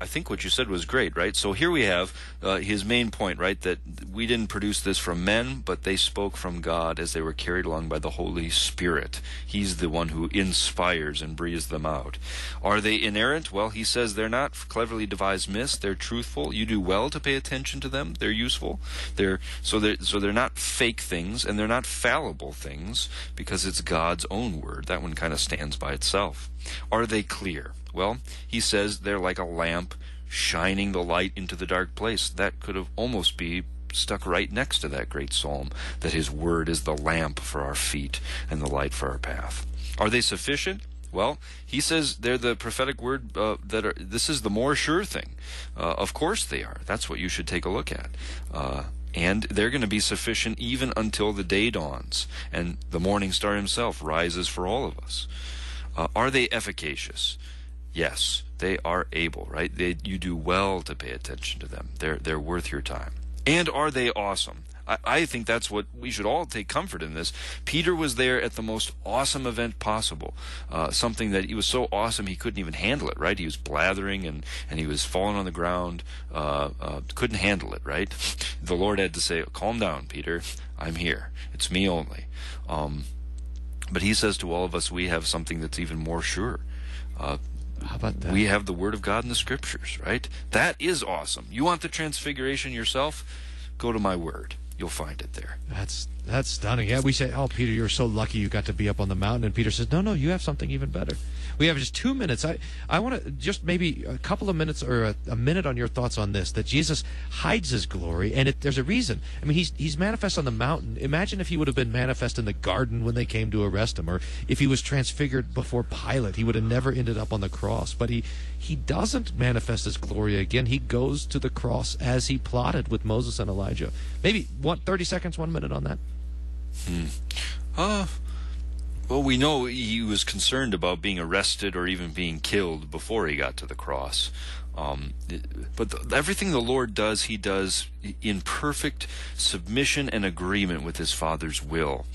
I think what you said was great, right? So here we have uh, his main point, right? That we didn't produce this from men, but they spoke from God as they were carried along by the Holy Spirit. He's the one who inspires and breathes them out. Are they inerrant? Well, he says they're not cleverly devised myths. They're truthful. You do well to pay attention to them. They're useful. They're so they're so they're not fake things and they're not fallible things because it's God's own word. That one kind of stands by itself. Are they clear? Well, he says they're like a lamp shining the light into the dark place. That could have almost be stuck right next to that great psalm that his word is the lamp for our feet and the light for our path. Are they sufficient? Well, he says they're the prophetic word uh, that are. This is the more sure thing. Uh, of course they are. That's what you should take a look at. Uh, and they're going to be sufficient even until the day dawns and the morning star himself rises for all of us. Uh, are they efficacious? Yes, they are able, right? They, you do well to pay attention to them. They're, they're worth your time. And are they awesome? I, I think that's what we should all take comfort in this. Peter was there at the most awesome event possible. Uh, something that he was so awesome he couldn't even handle it, right? He was blathering and, and he was falling on the ground, uh, uh, couldn't handle it, right? The Lord had to say, Calm down, Peter. I'm here. It's me only. Um, but he says to all of us, we have something that's even more sure. Uh, how about that? We have the Word of God in the Scriptures, right? That is awesome. You want the transfiguration yourself? Go to my Word. You'll find it there. That's that's stunning. Yeah, we say, "Oh, Peter, you're so lucky you got to be up on the mountain," and Peter says, "No, no, you have something even better." We have just two minutes. I, I want to just maybe a couple of minutes or a, a, minute on your thoughts on this that Jesus hides his glory, and it, there's a reason. I mean, he's, he's manifest on the mountain. Imagine if he would have been manifest in the garden when they came to arrest him, or if he was transfigured before Pilate, he would have never ended up on the cross. But he, he doesn't manifest his glory again. He goes to the cross as he plotted with Moses and Elijah. Maybe one, 30 seconds, one minute on that. Hmm. Uh, well, we know he was concerned about being arrested or even being killed before he got to the cross. Um, but the, everything the Lord does, he does in perfect submission and agreement with his Father's will.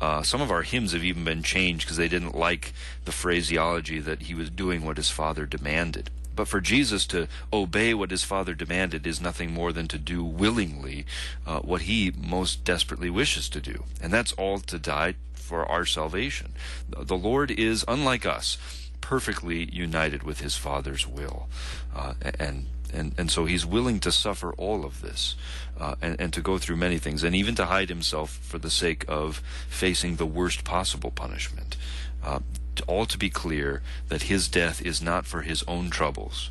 Uh, some of our hymns have even been changed because they didn't like the phraseology that he was doing what his Father demanded. But for Jesus to obey what his Father demanded is nothing more than to do willingly uh, what he most desperately wishes to do. And that's all to die for our salvation. The Lord is, unlike us, perfectly united with his Father's will. Uh, and and and so he's willing to suffer all of this, uh, and and to go through many things, and even to hide himself for the sake of facing the worst possible punishment. Uh, all to be clear that his death is not for his own troubles.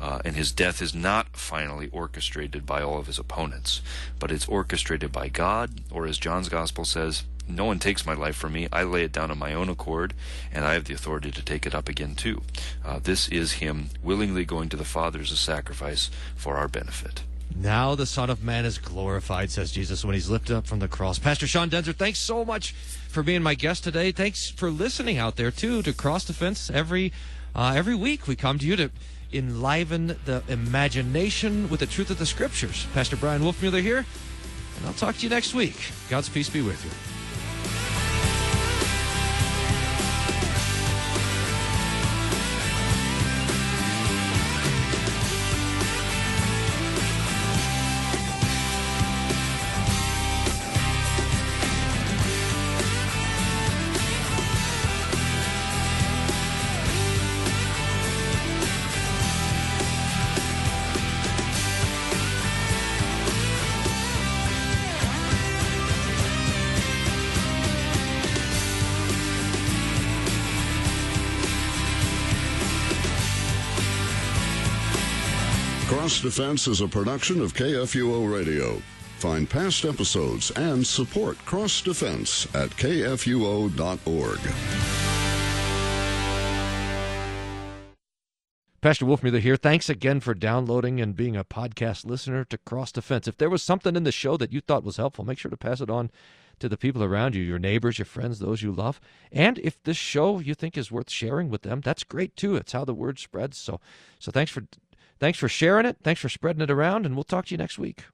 Uh, and his death is not finally orchestrated by all of his opponents, but it's orchestrated by God, or as John's Gospel says, no one takes my life from me. I lay it down on my own accord, and I have the authority to take it up again too. Uh, this is him willingly going to the Father as a sacrifice for our benefit. Now the Son of Man is glorified, says Jesus, when he's lifted up from the cross. Pastor Sean Daenzer, thanks so much for being my guest today. Thanks for listening out there, too, to Cross Defense. Every, uh, every week we come to you to enliven the imagination with the truth of the Scriptures. Pastor Bryan Wolfmueller here, and I'll talk to you next week. God's peace be with you. Defense is a production of KFUO Radio. Find past episodes and support Cross Defense at kfuo.org. Pastor Wolfmueller here. Thanks again for downloading and being a podcast listener to Cross Defense. If there was something in the show that you thought was helpful, make sure to pass it on to the people around you, your neighbors, your friends, those you love. And if this show you think is worth sharing with them, that's great too. It's how the word spreads. So so thanks for thanks for sharing it. Thanks for spreading it around and we'll talk to you next week.